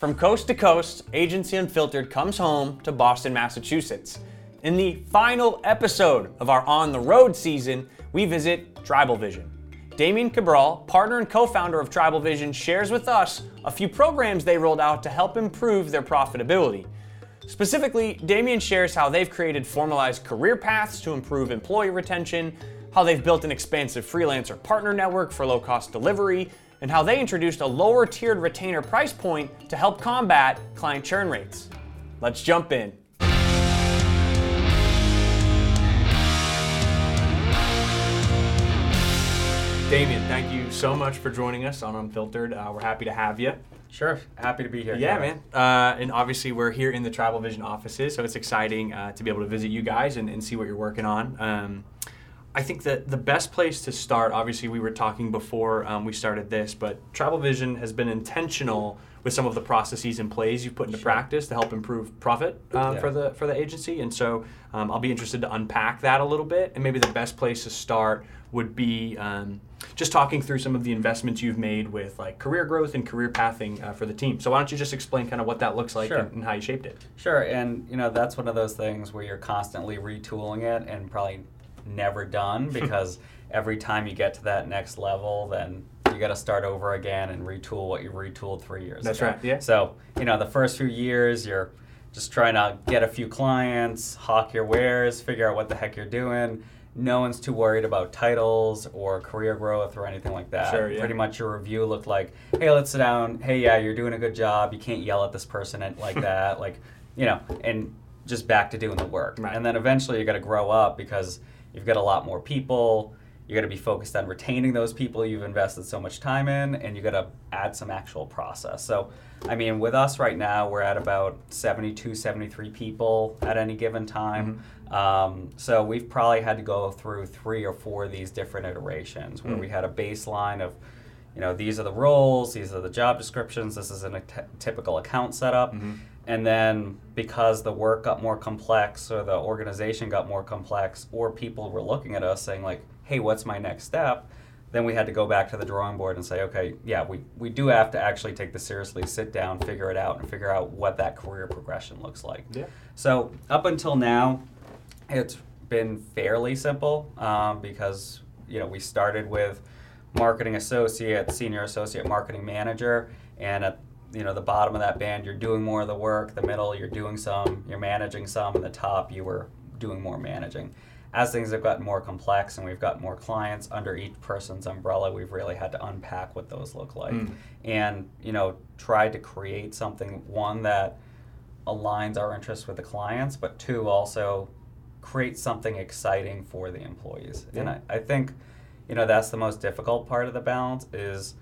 From coast to coast, Agency Unfiltered comes home to Boston, Massachusetts. In the final episode of our On the Road season, we visit Tribal Vision. Damien Cabral, partner and co founder of Tribal Vision, shares with us a few programs they rolled out to help improve their profitability. Specifically, Damien shares how they've created formalized career paths to improve employee retention, how they've built an expansive freelancer partner network for low cost delivery, and how they introduced a lower tiered retainer price point to help combat client churn rates. Let's jump in. Damien, thank you so much for joining us on Unfiltered. Uh, we're happy to have you. Sure, happy to be here. Yeah, man. Uh, and obviously, we're here in the Tribal Vision offices, so it's exciting uh, to be able to visit you guys and, and see what you're working on. Um, I think that the best place to start, obviously, we were talking before um, we started this, but Tribal Vision has been intentional with some of the processes and plays you've put into Sure. practice to help improve profit um, Yeah. for the for the agency. And so um, I'll be interested to unpack that a little bit. And maybe the best place to start would be um, just talking through some of the investments you've made with like career growth and career pathing uh, for the team. So why don't you just explain kind of what that looks like Sure. and, and how you shaped it? Sure, and you know that's one of those things where you're constantly retooling it and probably never done because every time you get to that next level, then you got to start over again and retool what you retooled three years ago. That's ago. right, yeah. So you know the first few years you're just trying to get a few clients, hawk your wares, figure out what the heck you're doing. No one's too worried about titles or career growth or anything like that. Sure, yeah. Pretty much your review looked like, hey, let's sit down. Hey, yeah, you're doing a good job. You can't yell at this person like that. Like, you know, and just back to doing the work. Right. And then eventually you got to grow up because you've got a lot more people. You got to be focused on retaining those people you've invested so much time in, and you got to add some actual process. So, I mean, with us right now, we're at about 72, 73 people at any given time. Um, so we've probably had to go through three or four of these different iterations where Mm. we had a baseline of, you know, these are the roles, these are the job descriptions, this is a t- typical account setup. Mhm. And then because the work got more complex or the organization got more complex or people were looking at us saying like, hey, what's my next step? Then we had to go back to the drawing board and say, okay, yeah, we, we do have to actually take this seriously, sit down, figure it out, and figure out what that career progression looks like. Yeah. So up until now, it's been fairly simple um, because you know we started with marketing associate, senior associate marketing manager, and at you know the bottom of that band, you're doing more of the work. The middle, you're doing some, you're managing some, and the top, you were doing more managing. As things have gotten more complex and we've got more clients under each person's umbrella, we've really had to unpack what those look like, Mm. and you know try to create something one that aligns our interests with the clients, but two, also create something exciting for the employees. And I, I think, you know, that's the most difficult part of the balance is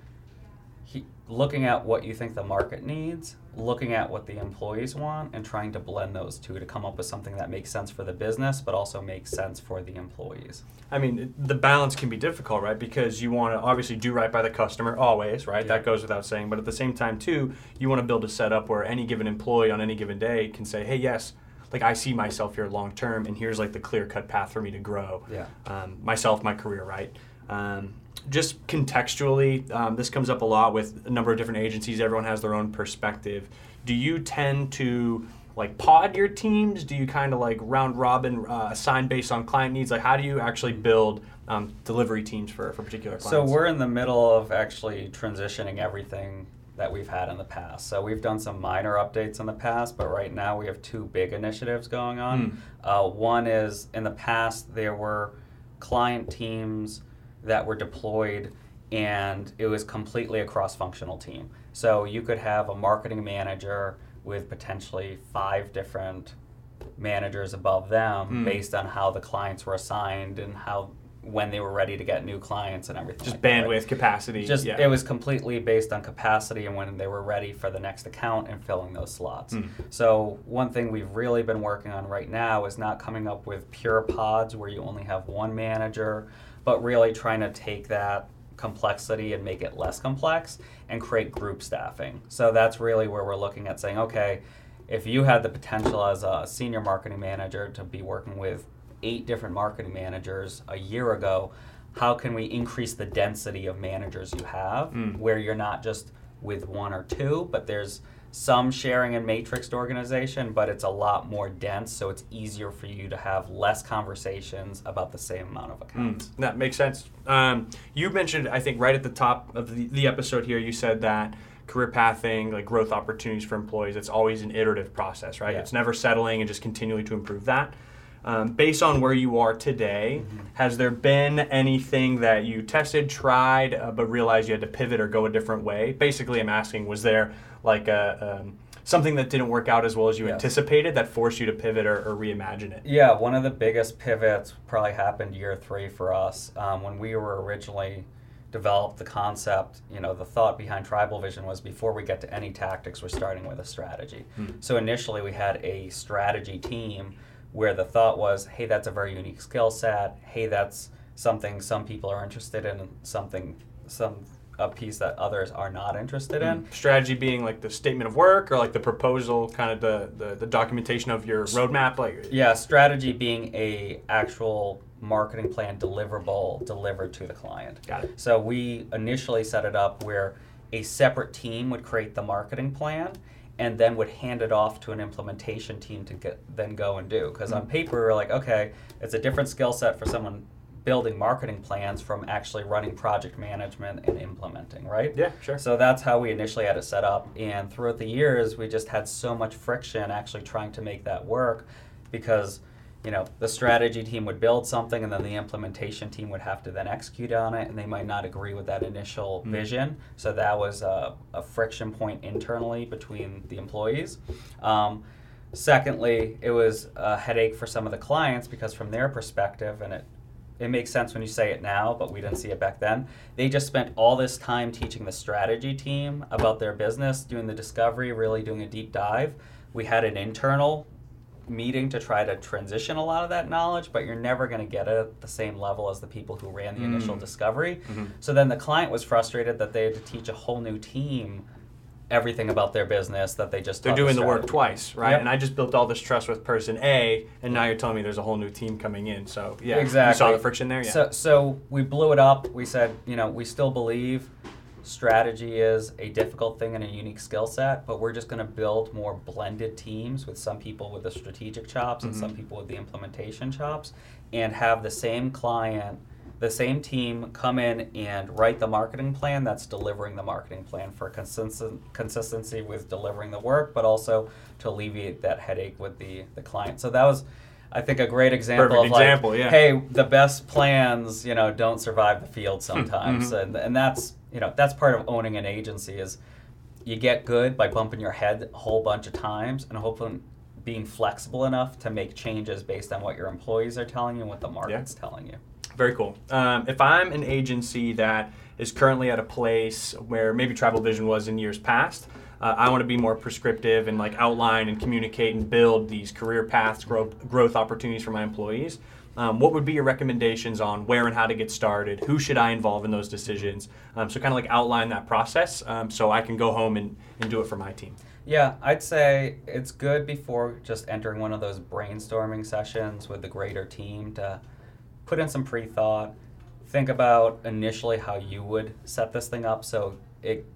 he, looking at what you think the market needs, looking at what the employees want, and trying to blend those two to come up with something that makes sense for the business, but also makes sense for the employees. I mean, the balance can be difficult, right? Because you want to obviously do right by the customer always, right? Yeah. That goes without saying. But at the same time, too, you want to build a setup where any given employee on any given day can say, "Hey, yes, like I see myself here long term, and here's like the clear cut path for me to grow Yeah. um, myself, my career, right?" Um, just contextually, um, this comes up a lot with a number of different agencies. Everyone has their own perspective. Do you tend to like pod your teams? Do you kind of like round robin uh, assign based on client needs? Like, how do you actually build um, delivery teams for, for particular clients? So we're in the middle of actually transitioning everything that we've had in the past. So we've done some minor updates in the past, but right now we have two big initiatives going on. Uh, one is in the past there were client teams that were deployed and it was completely a cross-functional team. So you could have a marketing manager with potentially five different managers above them Hmm. based on how the clients were assigned and how when they were ready to get new clients and everything. just like that, bandwidth capacity. Just yeah. it was completely based on capacity and when they were ready for the next account and filling those slots. Mm. So one thing we've really been working on right now is not coming up with pure pods where you only have one manager, but really trying to take that complexity and make it less complex and create group staffing. So that's really where we're looking at saying, okay, if you had the potential as a senior marketing manager to be working with eight different marketing managers a year ago, how can we increase the density of managers you have Mm. where you're not just with one or two, but there's some sharing and matrixed organization, but it's a lot more dense, so it's easier for you to have less conversations about the same amount of accounts. Mm, that makes sense. Um, you mentioned, I think, right at the top of the, the episode here, you said that career pathing, like growth opportunities for employees, it's always an iterative process, right? Yeah. It's never settling and just continually to improve that. Um, based on where you are today, Mm-hmm. has there been anything that you tested, tried, uh, but realized you had to pivot or go a different way? Basically, I'm asking, was there like a um, something that didn't work out as well as you Yes. anticipated that forced you to pivot or, or reimagine it? Yeah, one of the biggest pivots probably happened year three for us um, when we were originally developed the concept. You know, the thought behind Tribal Vision was before we get to any tactics, we're starting with a strategy. So initially, we had a strategy team where the thought was, hey, that's a very unique skill set. Hey, that's something some people are interested in, something some a piece that others are not interested in. Mm-hmm. strategy being like the statement of work or like the proposal kind of the, the, the documentation of your roadmap like Yeah, strategy being a actual marketing plan deliverable delivered to the client. Got it. So we initially set it up where a separate team would create the marketing plan and then would hand it off to an implementation team to get, then go and do. Because on Mm-hmm. paper, we're like, okay, it's a different skill set for someone building marketing plans from actually running project management and implementing, right? Yeah, sure. So that's how we initially had it set up. And throughout the years, we just had so much friction actually trying to make that work because, you know, the strategy team would build something and then the implementation team would have to then execute on it and they might not agree with that initial Mm. vision. So that was a, a friction point internally between the employees. Um, secondly, it was a headache for some of the clients because from their perspective, and it it makes sense when you say it now, but we didn't see it back then. They just spent all this time teaching the strategy team about their business, doing the discovery, really doing a deep dive. We had an internal meeting to try to transition a lot of that knowledge, but you're never going to get it at the same level as the people who ran the initial Mm. discovery. Mhm. So then the client was frustrated that they had to teach a whole new team everything about their business that they just they're doing the work twice right Yep. and i just built all this trust with person a and now you're telling me there's a whole new team coming in so yeah exactly. you saw the friction there yeah So, so we blew it up. We said, you know, we still believe strategy is a difficult thing and a unique skill set, but we're just going to build more blended teams with some people with the strategic chops and some Mhm. people with the implementation chops, and have the same client, the same team come in and write the marketing plan that's delivering the marketing plan for consistent consistency with delivering the work, but also to alleviate that headache with the the client. So that was. I think a great example Perfect of like, example, yeah. hey, the best plans, you know, don't survive the field sometimes, Mhm. and and that's you know that's part of owning an agency is you get good by bumping your head a whole bunch of times and hopefully being flexible enough to make changes based on what your employees are telling you and what the market's telling you. Very cool. Um, if I'm an agency that is currently at a place where maybe Tribal Vision was in years past, uh, I want to be more prescriptive and like outline and communicate and build these career paths, growth, growth opportunities for my employees. Um, what would be your recommendations on where and how to get started? Who should I involve in those decisions? Um, so kind of like outline that process um, so I can go home and, and do it for my team. Yeah, I'd say it's good before just entering one of those brainstorming sessions with the greater team to put in some pre thought, think about initially how you would set this thing up so it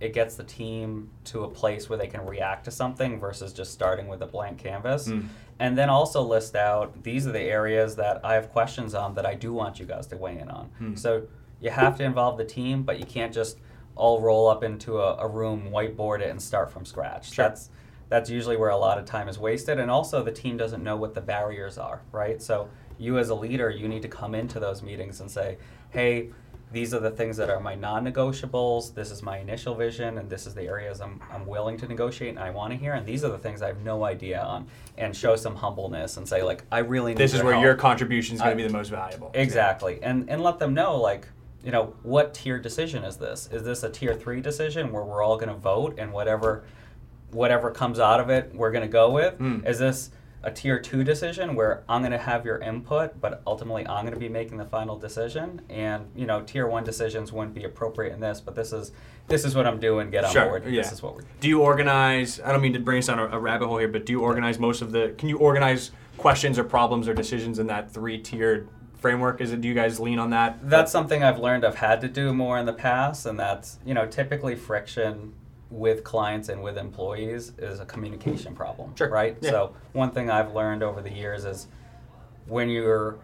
it gets the team to a place where they can react to something versus just starting with a blank canvas. Mm. And then also list out these are the areas that I have questions on that I do want you guys to weigh in on. Hmm. So you have to involve the team, but you can't just all roll up into a, a room, whiteboard it, and start from scratch. Sure. That's that's usually where a lot of time is wasted, and also the team doesn't know what the barriers are, right? So you as a leader, you need to come into those meetings and say, "Hey, these are the things that are my non-negotiables. This is my initial vision, and this is the areas I'm, I'm willing to negotiate and I want to hear. And these are the things I have no idea on." And show some humbleness and say, "Like, I really need This is where help." your contribution is going to be the most valuable. Exactly, and and let them know like you know what tier decision is this? Is this a tier three decision where we're all going to vote and whatever whatever comes out of it we're going to go with? Mm. Is this a tier two decision where I'm going to have your input, but ultimately I'm going to be making the final decision? And you know, tier one decisions wouldn't be appropriate in this, but this is this is what I'm doing. Get on Sure, board. yeah. This is what we're. Do you organize? I don't mean to bring us down a, a rabbit hole here, but do you organize most of the? Can you organize questions or problems or decisions in that three-tiered framework? Is it? Do you guys lean on that? That's something I've learned I've had to do more in the past, and that's you know typically friction with clients and with employees is a communication problem, Sure. right? Yeah. So one thing I've learned over the years is when you're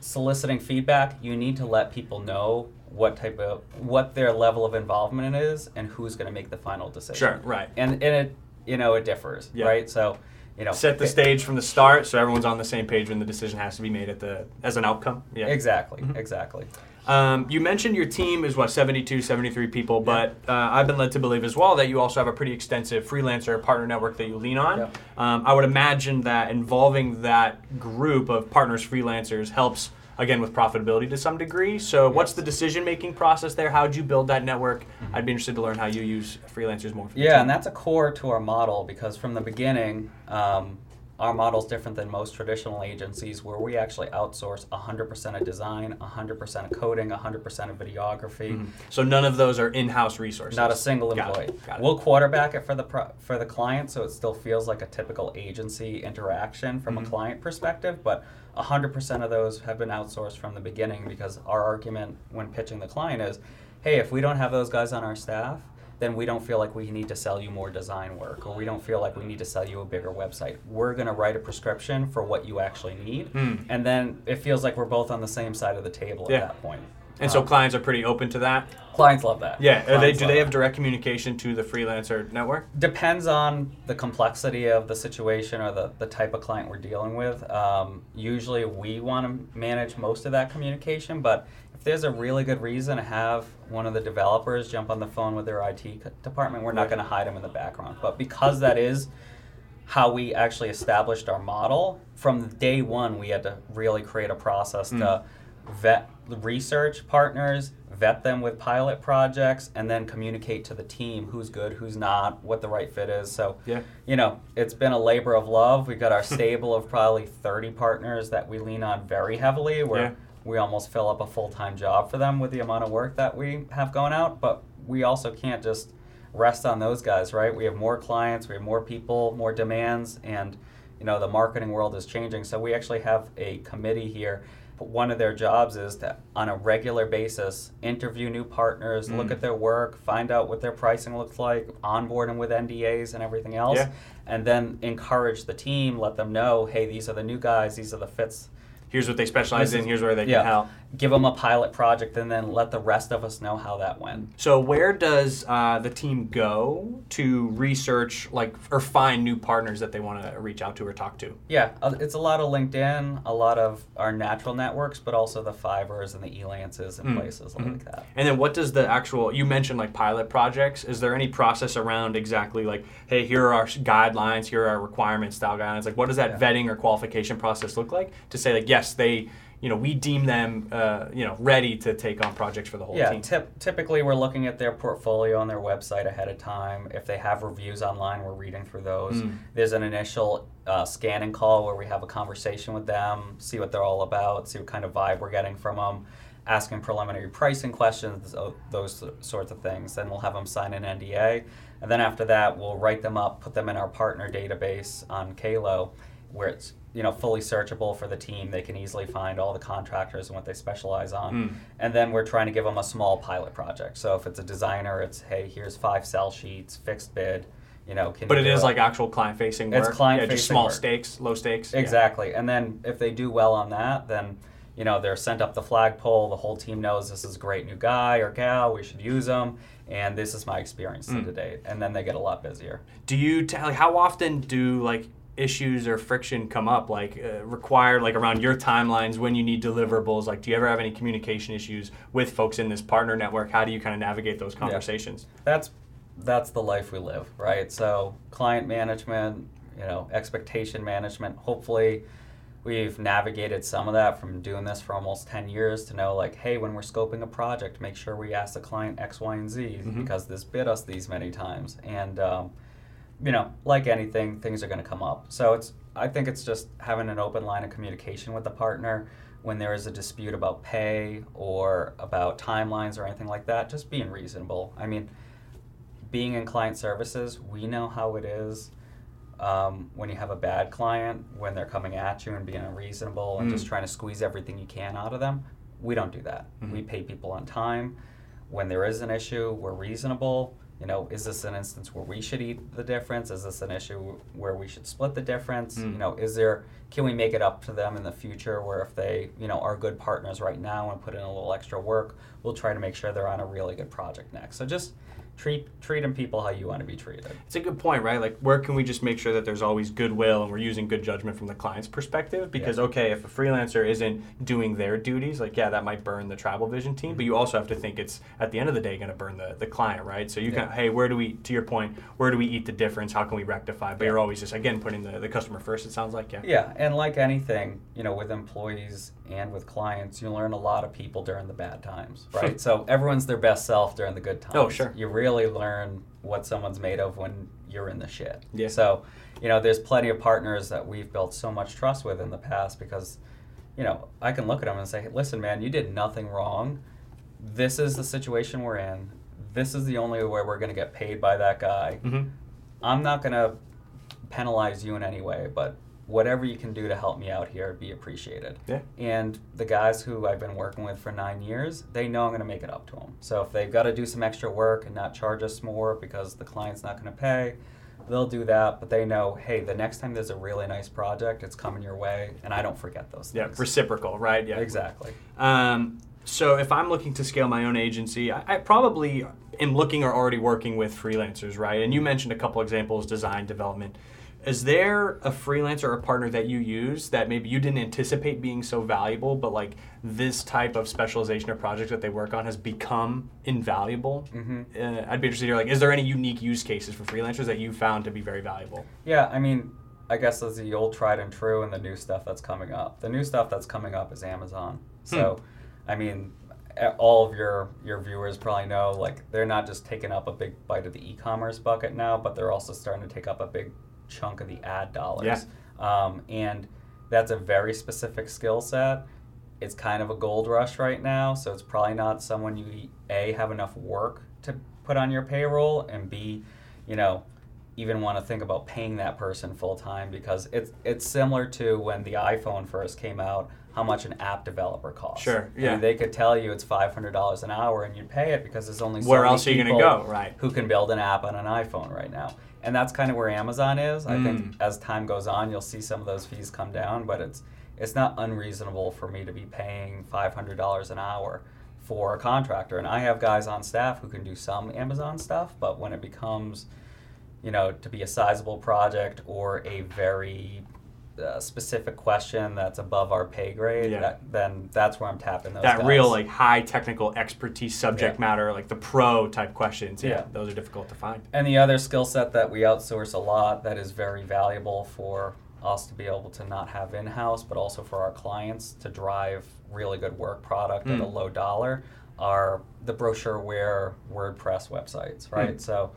soliciting feedback, you need to let people know what type of what their level of involvement is and who's going to make the final decision. Sure, right. And and it you know it differs, Yeah. right? So you know Set the it- stage from the start so everyone's on the same page when the decision has to be made at the as an outcome. Yeah. Exactly, Mm-hmm. exactly. Um, you mentioned your team is what 72, 73 people, but uh, I've been led to believe as well that you also have a pretty extensive freelancer partner network that you lean on. Yeah. Um, I would imagine that involving that group of partners, freelancers, helps again with profitability to some degree. So, what's the decision making process there? How'd you build that network? I'd be interested to learn how you use freelancers more. For Yeah, and that's a core to our model because from the beginning, um, our model is different than most traditional agencies where we actually outsource 100% of design, 100% of coding, 100% of videography. so none of those are in-house resources. Not a single Got employee. it. We'll quarterback it for the pro- for the client, so it still feels like a typical agency interaction from Mm-hmm. a client perspective. But 100% of those have been outsourced from the beginning because our argument when pitching the client is, hey, if we don't have those guys on our staff, then we don't feel like we need to sell you more design work, or we don't feel like we need to sell you a bigger website. We're going to write a prescription for what you actually need, Hmm. and then it feels like we're both on the same side of the table Yeah. at that point. And so Um, clients are pretty open to that. clients love that. Yeah. They, do they that. have direct communication to the freelancer network? Depends on the complexity of the situation or the, the type of client we're dealing with. Um, usually we want to manage most of that communication, but if there's a really good reason to have one of the developers jump on the phone with their IT department, we're not going to hide them in the background. But because that is how we actually established our model, from day one we had to really create a process to vet the research partners, vet them with pilot projects, and then communicate to the team who's good, who's not, what the right fit is. So, Yeah. you know, it's been a labor of love. We've got our stable of probably 30 partners that we lean on very heavily, where Yeah. we almost fill up a full time job for them with the amount of work that we have going out. But we also can't just rest on those guys, right? We have more clients, we have more people, more demands, and you know the marketing world is changing. So we actually have a committee here. One of their jobs is to, on a regular basis, interview new partners, look Mm. at their work, find out what their pricing looks like, onboard them with NDAs and everything else, Yeah. and then encourage the team, let them know, hey, these are the new guys, these are the fits Here's what they specialize in. Here's where they yeah. can help. Give them a pilot project and then let the rest of us know how that went. So where does uh, the team go to research, like, or find new partners that they want to reach out to or talk to? Yeah, uh, it's a lot of LinkedIn, a lot of our natural networks, but also the Fiverrs and the Elances and Mm. places like that. And then what does the actual? You mentioned like pilot projects. Is there any process around exactly like, hey, here are our guidelines, here are our requirements, style guidelines. Like, what does that Yeah. vetting or qualification process look like to say like, yes, they, you know, we deem them, uh, you know, ready to take on projects for the whole Yeah, team. typ- typically we're looking at their portfolio on their website ahead of time. If they have reviews online, we're reading through those. Mm. There's an initial uh, scanning call where we have a conversation with them, see what they're all about, see what kind of vibe we're getting from them, asking preliminary pricing questions, those sorts of things. Then we'll have them sign an NDA. And then after that, we'll write them up, put them in our partner database on Kalo, where it's you know fully searchable for the team. They can easily find all the contractors and what they specialize on. Mm. And then we're trying to give them a small pilot project. So if it's a designer, it's hey, here's five sell sheets, fixed bid. You know, can But it do like actual client facing work. It's client-facing Yeah, just small work. stakes, low stakes. Yeah. Exactly. And then if they do well on that, then you know they're sent up the flagpole. The whole team knows this is a great new guy or gal. We should use them. And this is my experience Mm. to date. And then they get a lot busier. Do you tell like, how often do like issues or friction come up like uh, required like around your timelines when you need deliverables like do you ever have any communication issues with folks in this partner network how do you kind of navigate those conversations That's that's the life we live, right? So client management, you know, expectation management. Hopefully, we've navigated some of that from doing this for almost 10 years to know like hey when we're scoping a project make sure we ask the client x y and z Mhm. because this bid us these many times and um, you know like anything things are going to come up so it's i think it's just having an open line of communication with the partner when there is a dispute about pay or about timelines or anything like that just being reasonable i mean being in client services we know how it is um, when you have a bad client, when they're coming at you and being unreasonable and just Mm. trying to squeeze everything you can out of them, we don't do that. Mhm. We pay people on time. When there is an issue, we're reasonable. You know, is this an instance where we should eat the difference? Is this an issue where we should split the difference? Mm. You know, is there can we make it up to them in the future where if they, you know, are good partners right now and put in a little extra work, we'll try to make sure they're on a really good project next. So just treat treating people how you want to be treated. It's a good point, right? Like, where can we just make sure that there's always goodwill and we're using good judgment from the client's perspective? Because, Yeah. okay, if a freelancer isn't doing their duties, like, yeah, that might burn the tribal vision team, but you also have to think it's at the end of the day going to burn the, the client, right? So you Yeah. can, hey, where do we, to your point, where do we eat the difference? How can we rectify? But Yeah. you're always just, again, putting the, the customer first, it sounds like, yeah. Yeah, and like anything, you know, with employees and with clients, you learn a lot of people during the bad times, right? so everyone's their best self during the good times. Oh, sure. You really learn what someone's made of when you're in the shit. Yeah. So, you know, there's plenty of partners that we've built so much trust with in the past because, you know, I can look at them and say, listen, man, you did nothing wrong. This is the situation we're in. This is the only way we're going to get paid by that guy. Mm-hmm. I'm not going to penalize you in any way, but whatever you can do to help me out here, be appreciated. Yeah. And the guys who I've been working with for nine years, they know I'm going to make it up to them. So if they've got to do some extra work and not charge us more because the client's not going to pay, they'll do that. But they know, hey, the next time there's a really nice project, it's coming your way, and I don't forget those Yeah, things. reciprocal, right? Yeah. Exactly. Um, so if I'm looking to scale my own agency, I, I probably am looking or already working with freelancers, right? And you mentioned a couple examples, design, development. Is there a freelancer or a partner that you use that maybe you didn't anticipate being so valuable, but like this type of specialization or project that they work on has become invaluable? hmm Uh, I'd be interested to hear, like, is there any unique use cases for freelancers that you found to be very valuable? Yeah, I mean, I guess there's the old tried and true and the new stuff that's coming up. The new stuff that's coming up is Amazon. So, I mean, all of your your viewers probably know like they're not just taking up a big bite of the e-commerce bucket now, but they're also starting to take up a big chunk of the ad dollars. Um, and that's a very specific skill set. It's kind of a gold rush right now, so it's probably not someone you a have enough work to put on your payroll, and b, you know, even want to think about paying that person full time because it's it's similar to when the iPhone first came out, how much an app developer costs. Sure, I yeah. mean, they could tell you it's five hundred dollars an hour, and you'd pay it because there's only so Where many else are you going to go, right? who can build an app on an iPhone right now. And that's kind of where Amazon is. I Mm. think as time goes on, you'll see some of those fees come down, but it's it's not unreasonable for me to be paying five hundred dollars an hour for a contractor. And I have guys on staff who can do some Amazon stuff, but when it becomes, you know, to be a sizable project or a very uh, specific question that's above our pay grade, Yeah. that, then that's where I'm tapping those that guys. real like high technical expertise subject Yeah. matter like the pro type questions yeah, Yeah. those are difficult to find And the other skill set that we outsource a lot that is very valuable for us to be able to not have in house, but also for our clients to drive really good work product at a Mm. low dollar are the brochureware WordPress websites, right? Mm. So,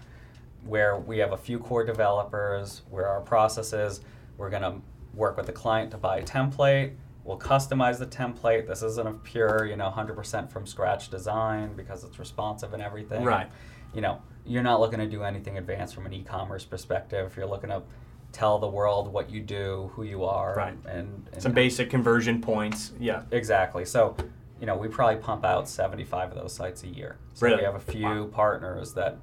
where we have a few core developers, where our processes, we're going to work with the client to buy a template. We'll customize the template. This isn't a pure, you know, 100% from scratch design because it's responsive and everything right you know, you're not looking to do anything advanced from an e-commerce perspective. You're looking to tell the world what you do, who you are, Right. and, and some basic conversion points yeah exactly. So, you know, we probably pump out 75 of those sites a year. So Really? we have a few Wow. partners that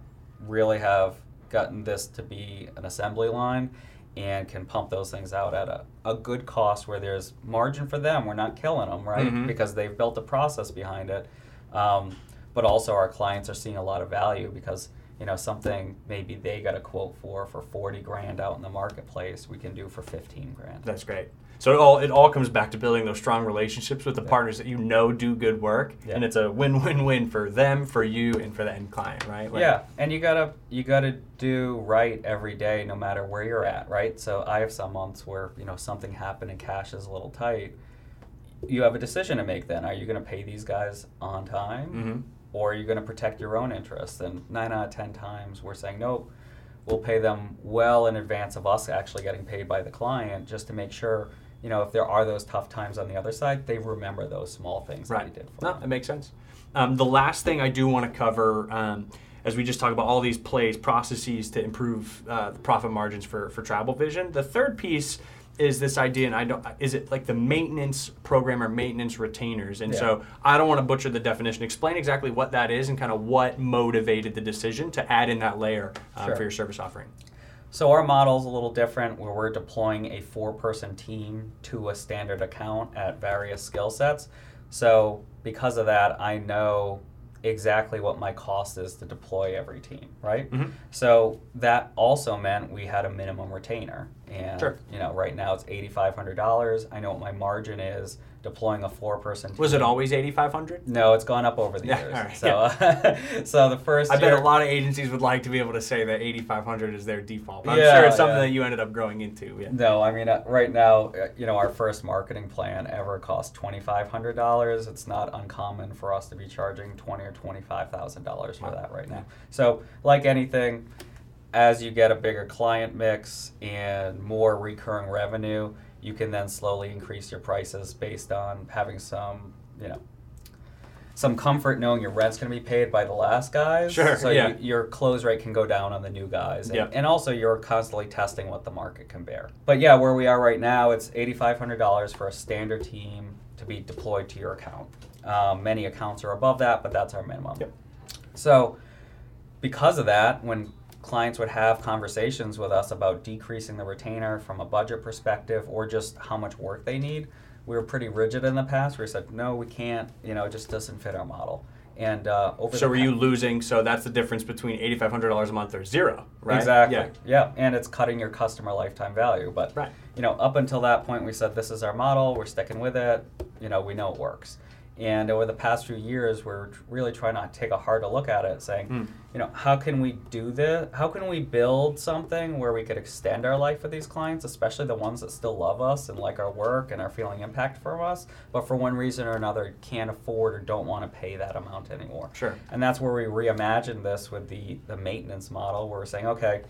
really have gotten this to be an assembly line and can pump those things out at a, a good cost where there's margin for them. We're not killing them, right? Mhm. Because they've built a process behind it. Um, but also our clients are seeing a lot of value because you know something maybe they got a quote for for 40 grand out in the marketplace we can do for 15 grand that's great so it all it all comes back to building those strong relationships with the partners that you know do good work Yeah. and it's a win-win-win for them for you and for the end client right? Like- yeah and you gotta you gotta do right every day no matter where you're at right? So i have some months where you know something happened and cash is a little tight. You have a decision to make then. Are you going to pay these guys on time? Mhm. or are you going to protect your own interests? And nine out of ten times we're saying nope we'll pay them well in advance of us actually getting paid by the client just to make sure you know if there are those tough times on the other side they remember those small things that we Right. did for them. No, them that makes sense. Um, the last thing I do want to cover, um, as we just talk about all these plays, processes to improve uh, the profit margins for, for Tribal Vision, the third piece is this idea, and I don't. Is it like the maintenance program or maintenance retainers? And Yeah. so I don't want to butcher the definition. Explain exactly what that is and kind of what motivated the decision to add in that layer um, Sure. for your service offering. So our model is a little different where we're deploying a four-person team to a standard account at various skill sets. So because of that, I know exactly what my cost is to deploy every team, right? Mhm. So that also meant we had a minimum retainer. And Sure. you know, right now it's $8500. I know what my margin is deploying a four-person team. Was it always eighty five hundred? No, it's gone up over the Yeah, years. right, so so the first I bet a lot of agencies would like to be able to say that eighty five hundred is their default. I'm Yeah, sure it's something yeah. that you ended up growing into. Yeah. No, I mean, uh, right now, uh, you know, our first marketing plan ever cost twenty five hundred dollars. It's not uncommon for us to be charging twenty or twenty five thousand dollars for Wow. that right now. So, like anything, as you get a bigger client mix and more recurring revenue, you can then slowly increase your prices based on having some, you know. Some comfort knowing your rent's going to be paid by the last guys, Sure, so yeah. you, your close rate can go down on the new guys, and, Yep. and also you're constantly testing what the market can bear. But yeah, where we are right now, it's eighty-five hundred dollars for a standard team to be deployed to your account. Um, many accounts are above that, but that's our minimum. Yep. So, because of that, when clients would have conversations with us about decreasing the retainer from a budget perspective or just how much work they need, we were pretty rigid in the past. We said, no, we can't. You know, it just doesn't fit our model. And uh, over So were you losing? So that's the difference between eighty five hundred dollars a month or zero, right? Exactly. Yeah. Yeah. and it's cutting your customer lifetime value. But Right. you know, up until that point, we said this is our model. We're sticking with it. You know, we know it works. And over the past few years, we're really trying to take a harder look at it, saying, Hmm. you know, how can we do this? How can we build something where we could extend our life for these clients, especially the ones that still love us and like our work and are feeling impact from us, but for one reason or another can't afford or don't want to pay that amount anymore. Sure. And that's where we reimagined this with the, the maintenance model, where we're saying, okay,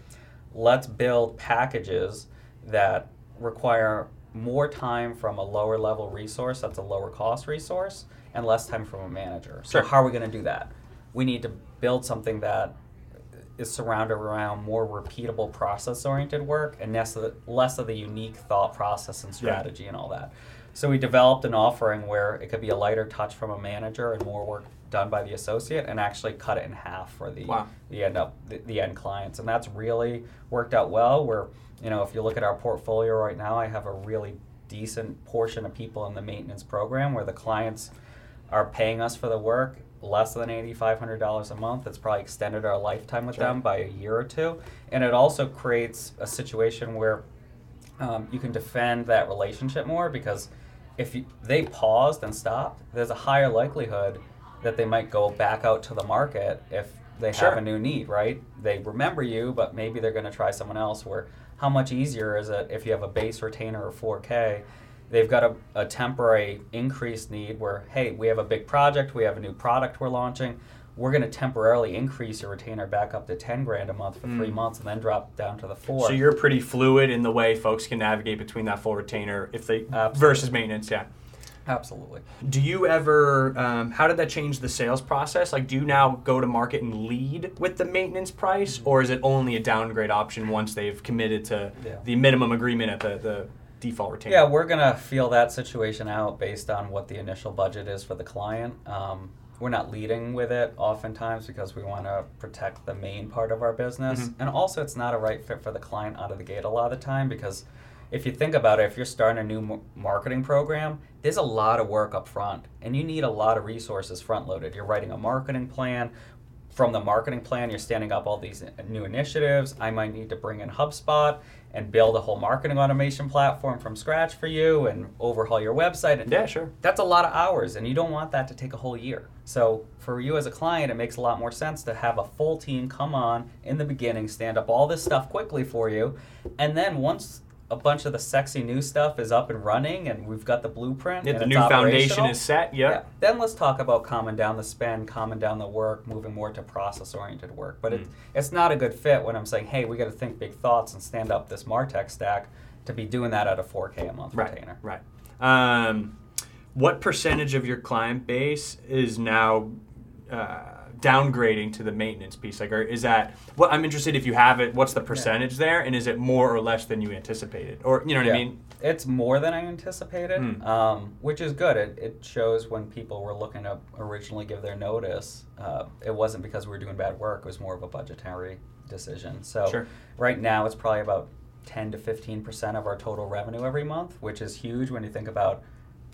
let's build packages that require more time from a lower level resource that's a lower cost resource and less time from a manager. So Sure. how are we going to do that? We need to build something that is surrounded around more repeatable process oriented work and less of, the, less of the unique thought process and strategy and all that. So we developed an offering where it could be a lighter touch from a manager and more work done by the associate and actually cut it in half for the Wow. the end up the, the end clients and that's really worked out well where you know if you look at our portfolio right now I have a really decent portion of people in the maintenance program where the clients are paying us for the work less than $8500 a month that's probably extended our lifetime with Sure. them by a year or two and it also creates a situation where um, you can defend that relationship more because if you, they paused and stopped, there's a higher likelihood that they might go back out to the market if they Sure. have a new need, right? They remember you, but maybe they're going to try someone else. Where how much easier is it if you have a base retainer or 4K? They've got a, a temporary increased need where, hey, we have a big project, we have a new product we're launching. We're going to temporarily increase your retainer back up to 10 grand a month for three Mm. months and then drop down to the four. So you're pretty fluid in the way folks can navigate between that full retainer if they Absolutely. versus maintenance. Yeah. Absolutely. Do you ever? Um, how did that change the sales process? Like, do you now go to market and lead with the maintenance price, or is it only a downgrade option once they've committed to Yeah. the minimum agreement at the, the default retainer? Yeah, we're gonna feel that situation out based on what the initial budget is for the client. Um, we're not leading with it oftentimes because we want to protect the main part of our business, Mhm. and also it's not a right fit for the client out of the gate a lot of the time because if you think about it, if you're starting a new marketing program, there's a lot of work up front, and you need a lot of resources front loaded. You're writing a marketing plan. From the marketing plan, you're standing up all these new initiatives. I might need to bring in HubSpot and build a whole marketing automation platform from scratch for you and overhaul your website. And Yeah, sure. that's a lot of hours, and you don't want that to take a whole year. So, for you as a client, it makes a lot more sense to have a full team come on in the beginning, stand up all this stuff quickly for you, and then once a bunch of the sexy new stuff is up and running and we've got the blueprint Yeah, the new foundation is set. Yep. yeah. Then let's talk about calming down the spend, calming down the work, moving more to process oriented work. But it, Mm. it's not a good fit when I'm saying, hey, we got to think big thoughts and stand up this Martech stack to be doing that at a 4K a month Right. retainer. Right. Um, what percentage of your client base is now uh, downgrading to the maintenance piece? Like, or is that what I'm interested if you have it? What's the percentage there, and is it more or less than you anticipated, or you know what Yeah. I mean? It's more than I anticipated, Hmm. um, which is good. It, it shows when people were looking to originally give their notice, uh, it wasn't because we were doing bad work. It was more of a budgetary decision. So Sure. right now, it's probably about 10 to 15 percent of our total revenue every month, which is huge when you think about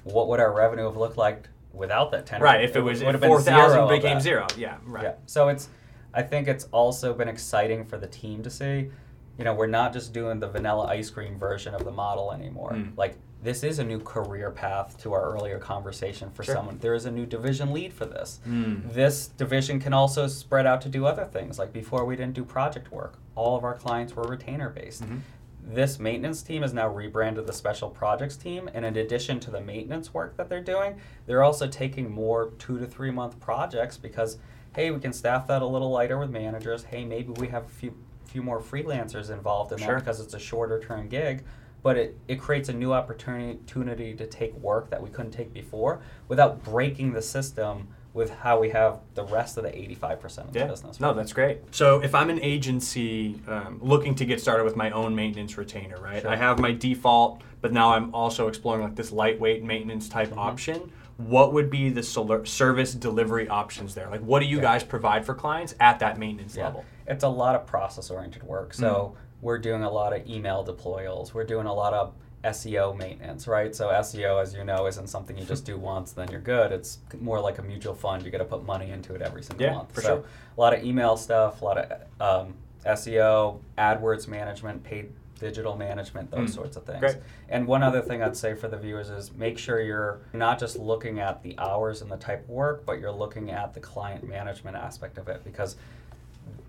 what would our revenue have looked like without that 10. Right. If it was would have if four thousand became zero, yeah, right. Yeah. So it's, I think it's also been exciting for the team to see. You know, we're not just doing the vanilla ice cream version of the model anymore. Mm. Like this is a new career path to our earlier conversation for Sure. someone. There is a new division lead for this. Mm. This division can also spread out to do other things. Like before, we didn't do project work. All of our clients were retainer based. Mhm. This maintenance team is now rebranded the special projects team, and in addition to the maintenance work that they're doing, they're also taking more two to three month projects because, hey, we can staff that a little lighter with managers. Hey, maybe we have a few few more freelancers involved in Sure. that because it's a shorter term gig. But it, it creates a new opportunity opportunity to take work that we couldn't take before without breaking the system with how we have the rest of the 85% of the Yeah. business. No, that's great. So if I'm an agency um, looking to get started with my own maintenance retainer, right? Sure. I have my default, but now I'm also exploring like this lightweight maintenance type Mhm. option. What would be the solar service delivery options there? Like, what do you Yeah. guys provide for clients at that maintenance Yeah. level? It's a lot of process oriented work. So Mm. we're doing a lot of email deployals. We're doing a lot of SEO maintenance, right? So SEO, as you know, isn't something you just do once, then you're good. It's more like a mutual fund. You got to put money into it every single Yeah, month. for so sure. a lot of email stuff, a lot of um, SEO, AdWords management, paid digital management, those Mm. sorts of things. Great. And one other thing I'd say for the viewers is make sure you're not just looking at the hours and the type of work, but you're looking at the client management aspect of it because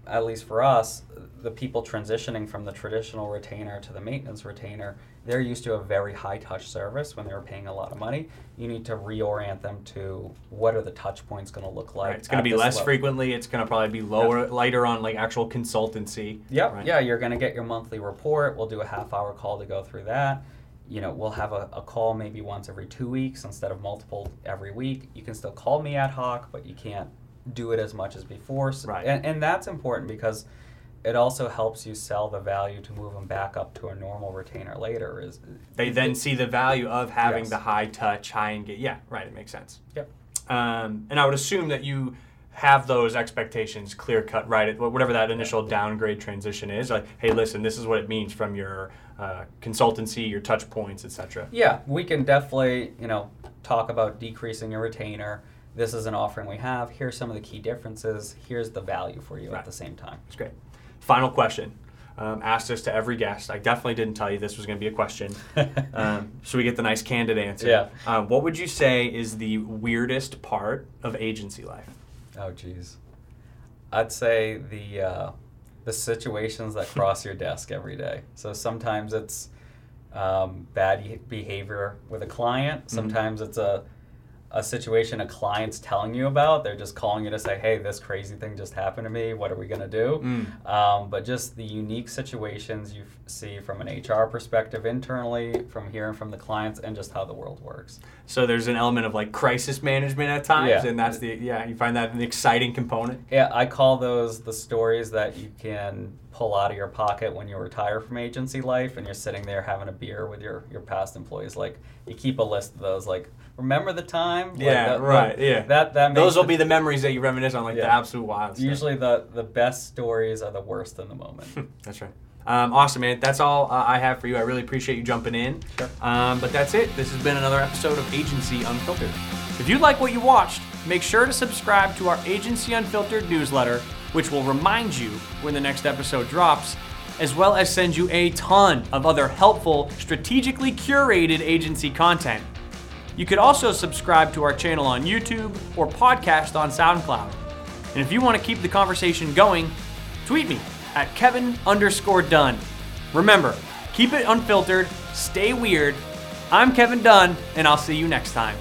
at least for us, the people transitioning from the traditional retainer to the maintenance retainer, they're used to a very high touch service when they were paying a lot of money. You need to reorient them to what are the touch points going to look like. Right. It's going to be less level. frequently. It's going to probably be lower, lighter on like actual consultancy. Yep. right? Yeah, you're going to get your monthly report. We'll do a half hour call to go through that. You know, we'll have a, a call maybe once every two weeks instead of multiple every week. You can still call me ad hoc, but you can't do it as much as before. So- Right. And, and that's important because it also helps you sell the value to move them back up to a normal retainer later. Is They then see the value of having Yes. the high touch, high engage. Yeah, right. It makes sense. Yep. Um, and I would assume that you have those expectations clear cut, right? At whatever that initial downgrade transition is, like, hey, listen, this is what it means from your uh, consultancy, your touch points, etc. Yeah, we can definitely, you know, talk about decreasing your retainer. This is an offering we have. Here's some of the key differences. Here's the value for you Right. at the same time. That's great. Final question. Um, asked this to every guest. I definitely didn't tell you this was going to be a question, um, so we get the nice candid answer. Yeah. Uh, what would you say is the weirdest part of agency life? Oh, geez. I'd say the uh, the situations that cross your desk every day. So sometimes it's um, bad behavior with a client. Sometimes it's a a situation a client's telling you about. They're just calling you to say, "Hey, this crazy thing just happened to me. What are we gonna do?" Mm. Um, but just the unique situations you f- see from an HR perspective internally, from hearing from the clients, and just how the world works. So there's an element of like crisis management at times, Yeah. and that's the yeah. You find that an exciting component. Yeah, I call those the stories that you can pull out of your pocket when you retire from agency life and you're sitting there having a beer with your, your past employees. Like you keep a list of those. Like remember the time? Like, Yeah, that- right, that- yeah. That that Those will the- be the memories that you reminisce on, like the absolute wild stuff. usually the the best stories are the worst in the moment. That's right. Um, awesome, man. That's all uh, I have for you. I really appreciate you jumping in. Sure. Um, but that's it. This has been another episode of Agency Unfiltered. If you like what you watched, make sure to subscribe to our Agency Unfiltered newsletter, which will remind you when the next episode drops, as well as send you a ton of other helpful, strategically curated agency content. You could also subscribe to our channel on YouTube or podcast on SoundCloud. And if you want to keep the conversation going, tweet me at Kevin underscore Dunn. Remember, keep it unfiltered, stay weird. I'm Kevin Dunn, and I'll see you next time.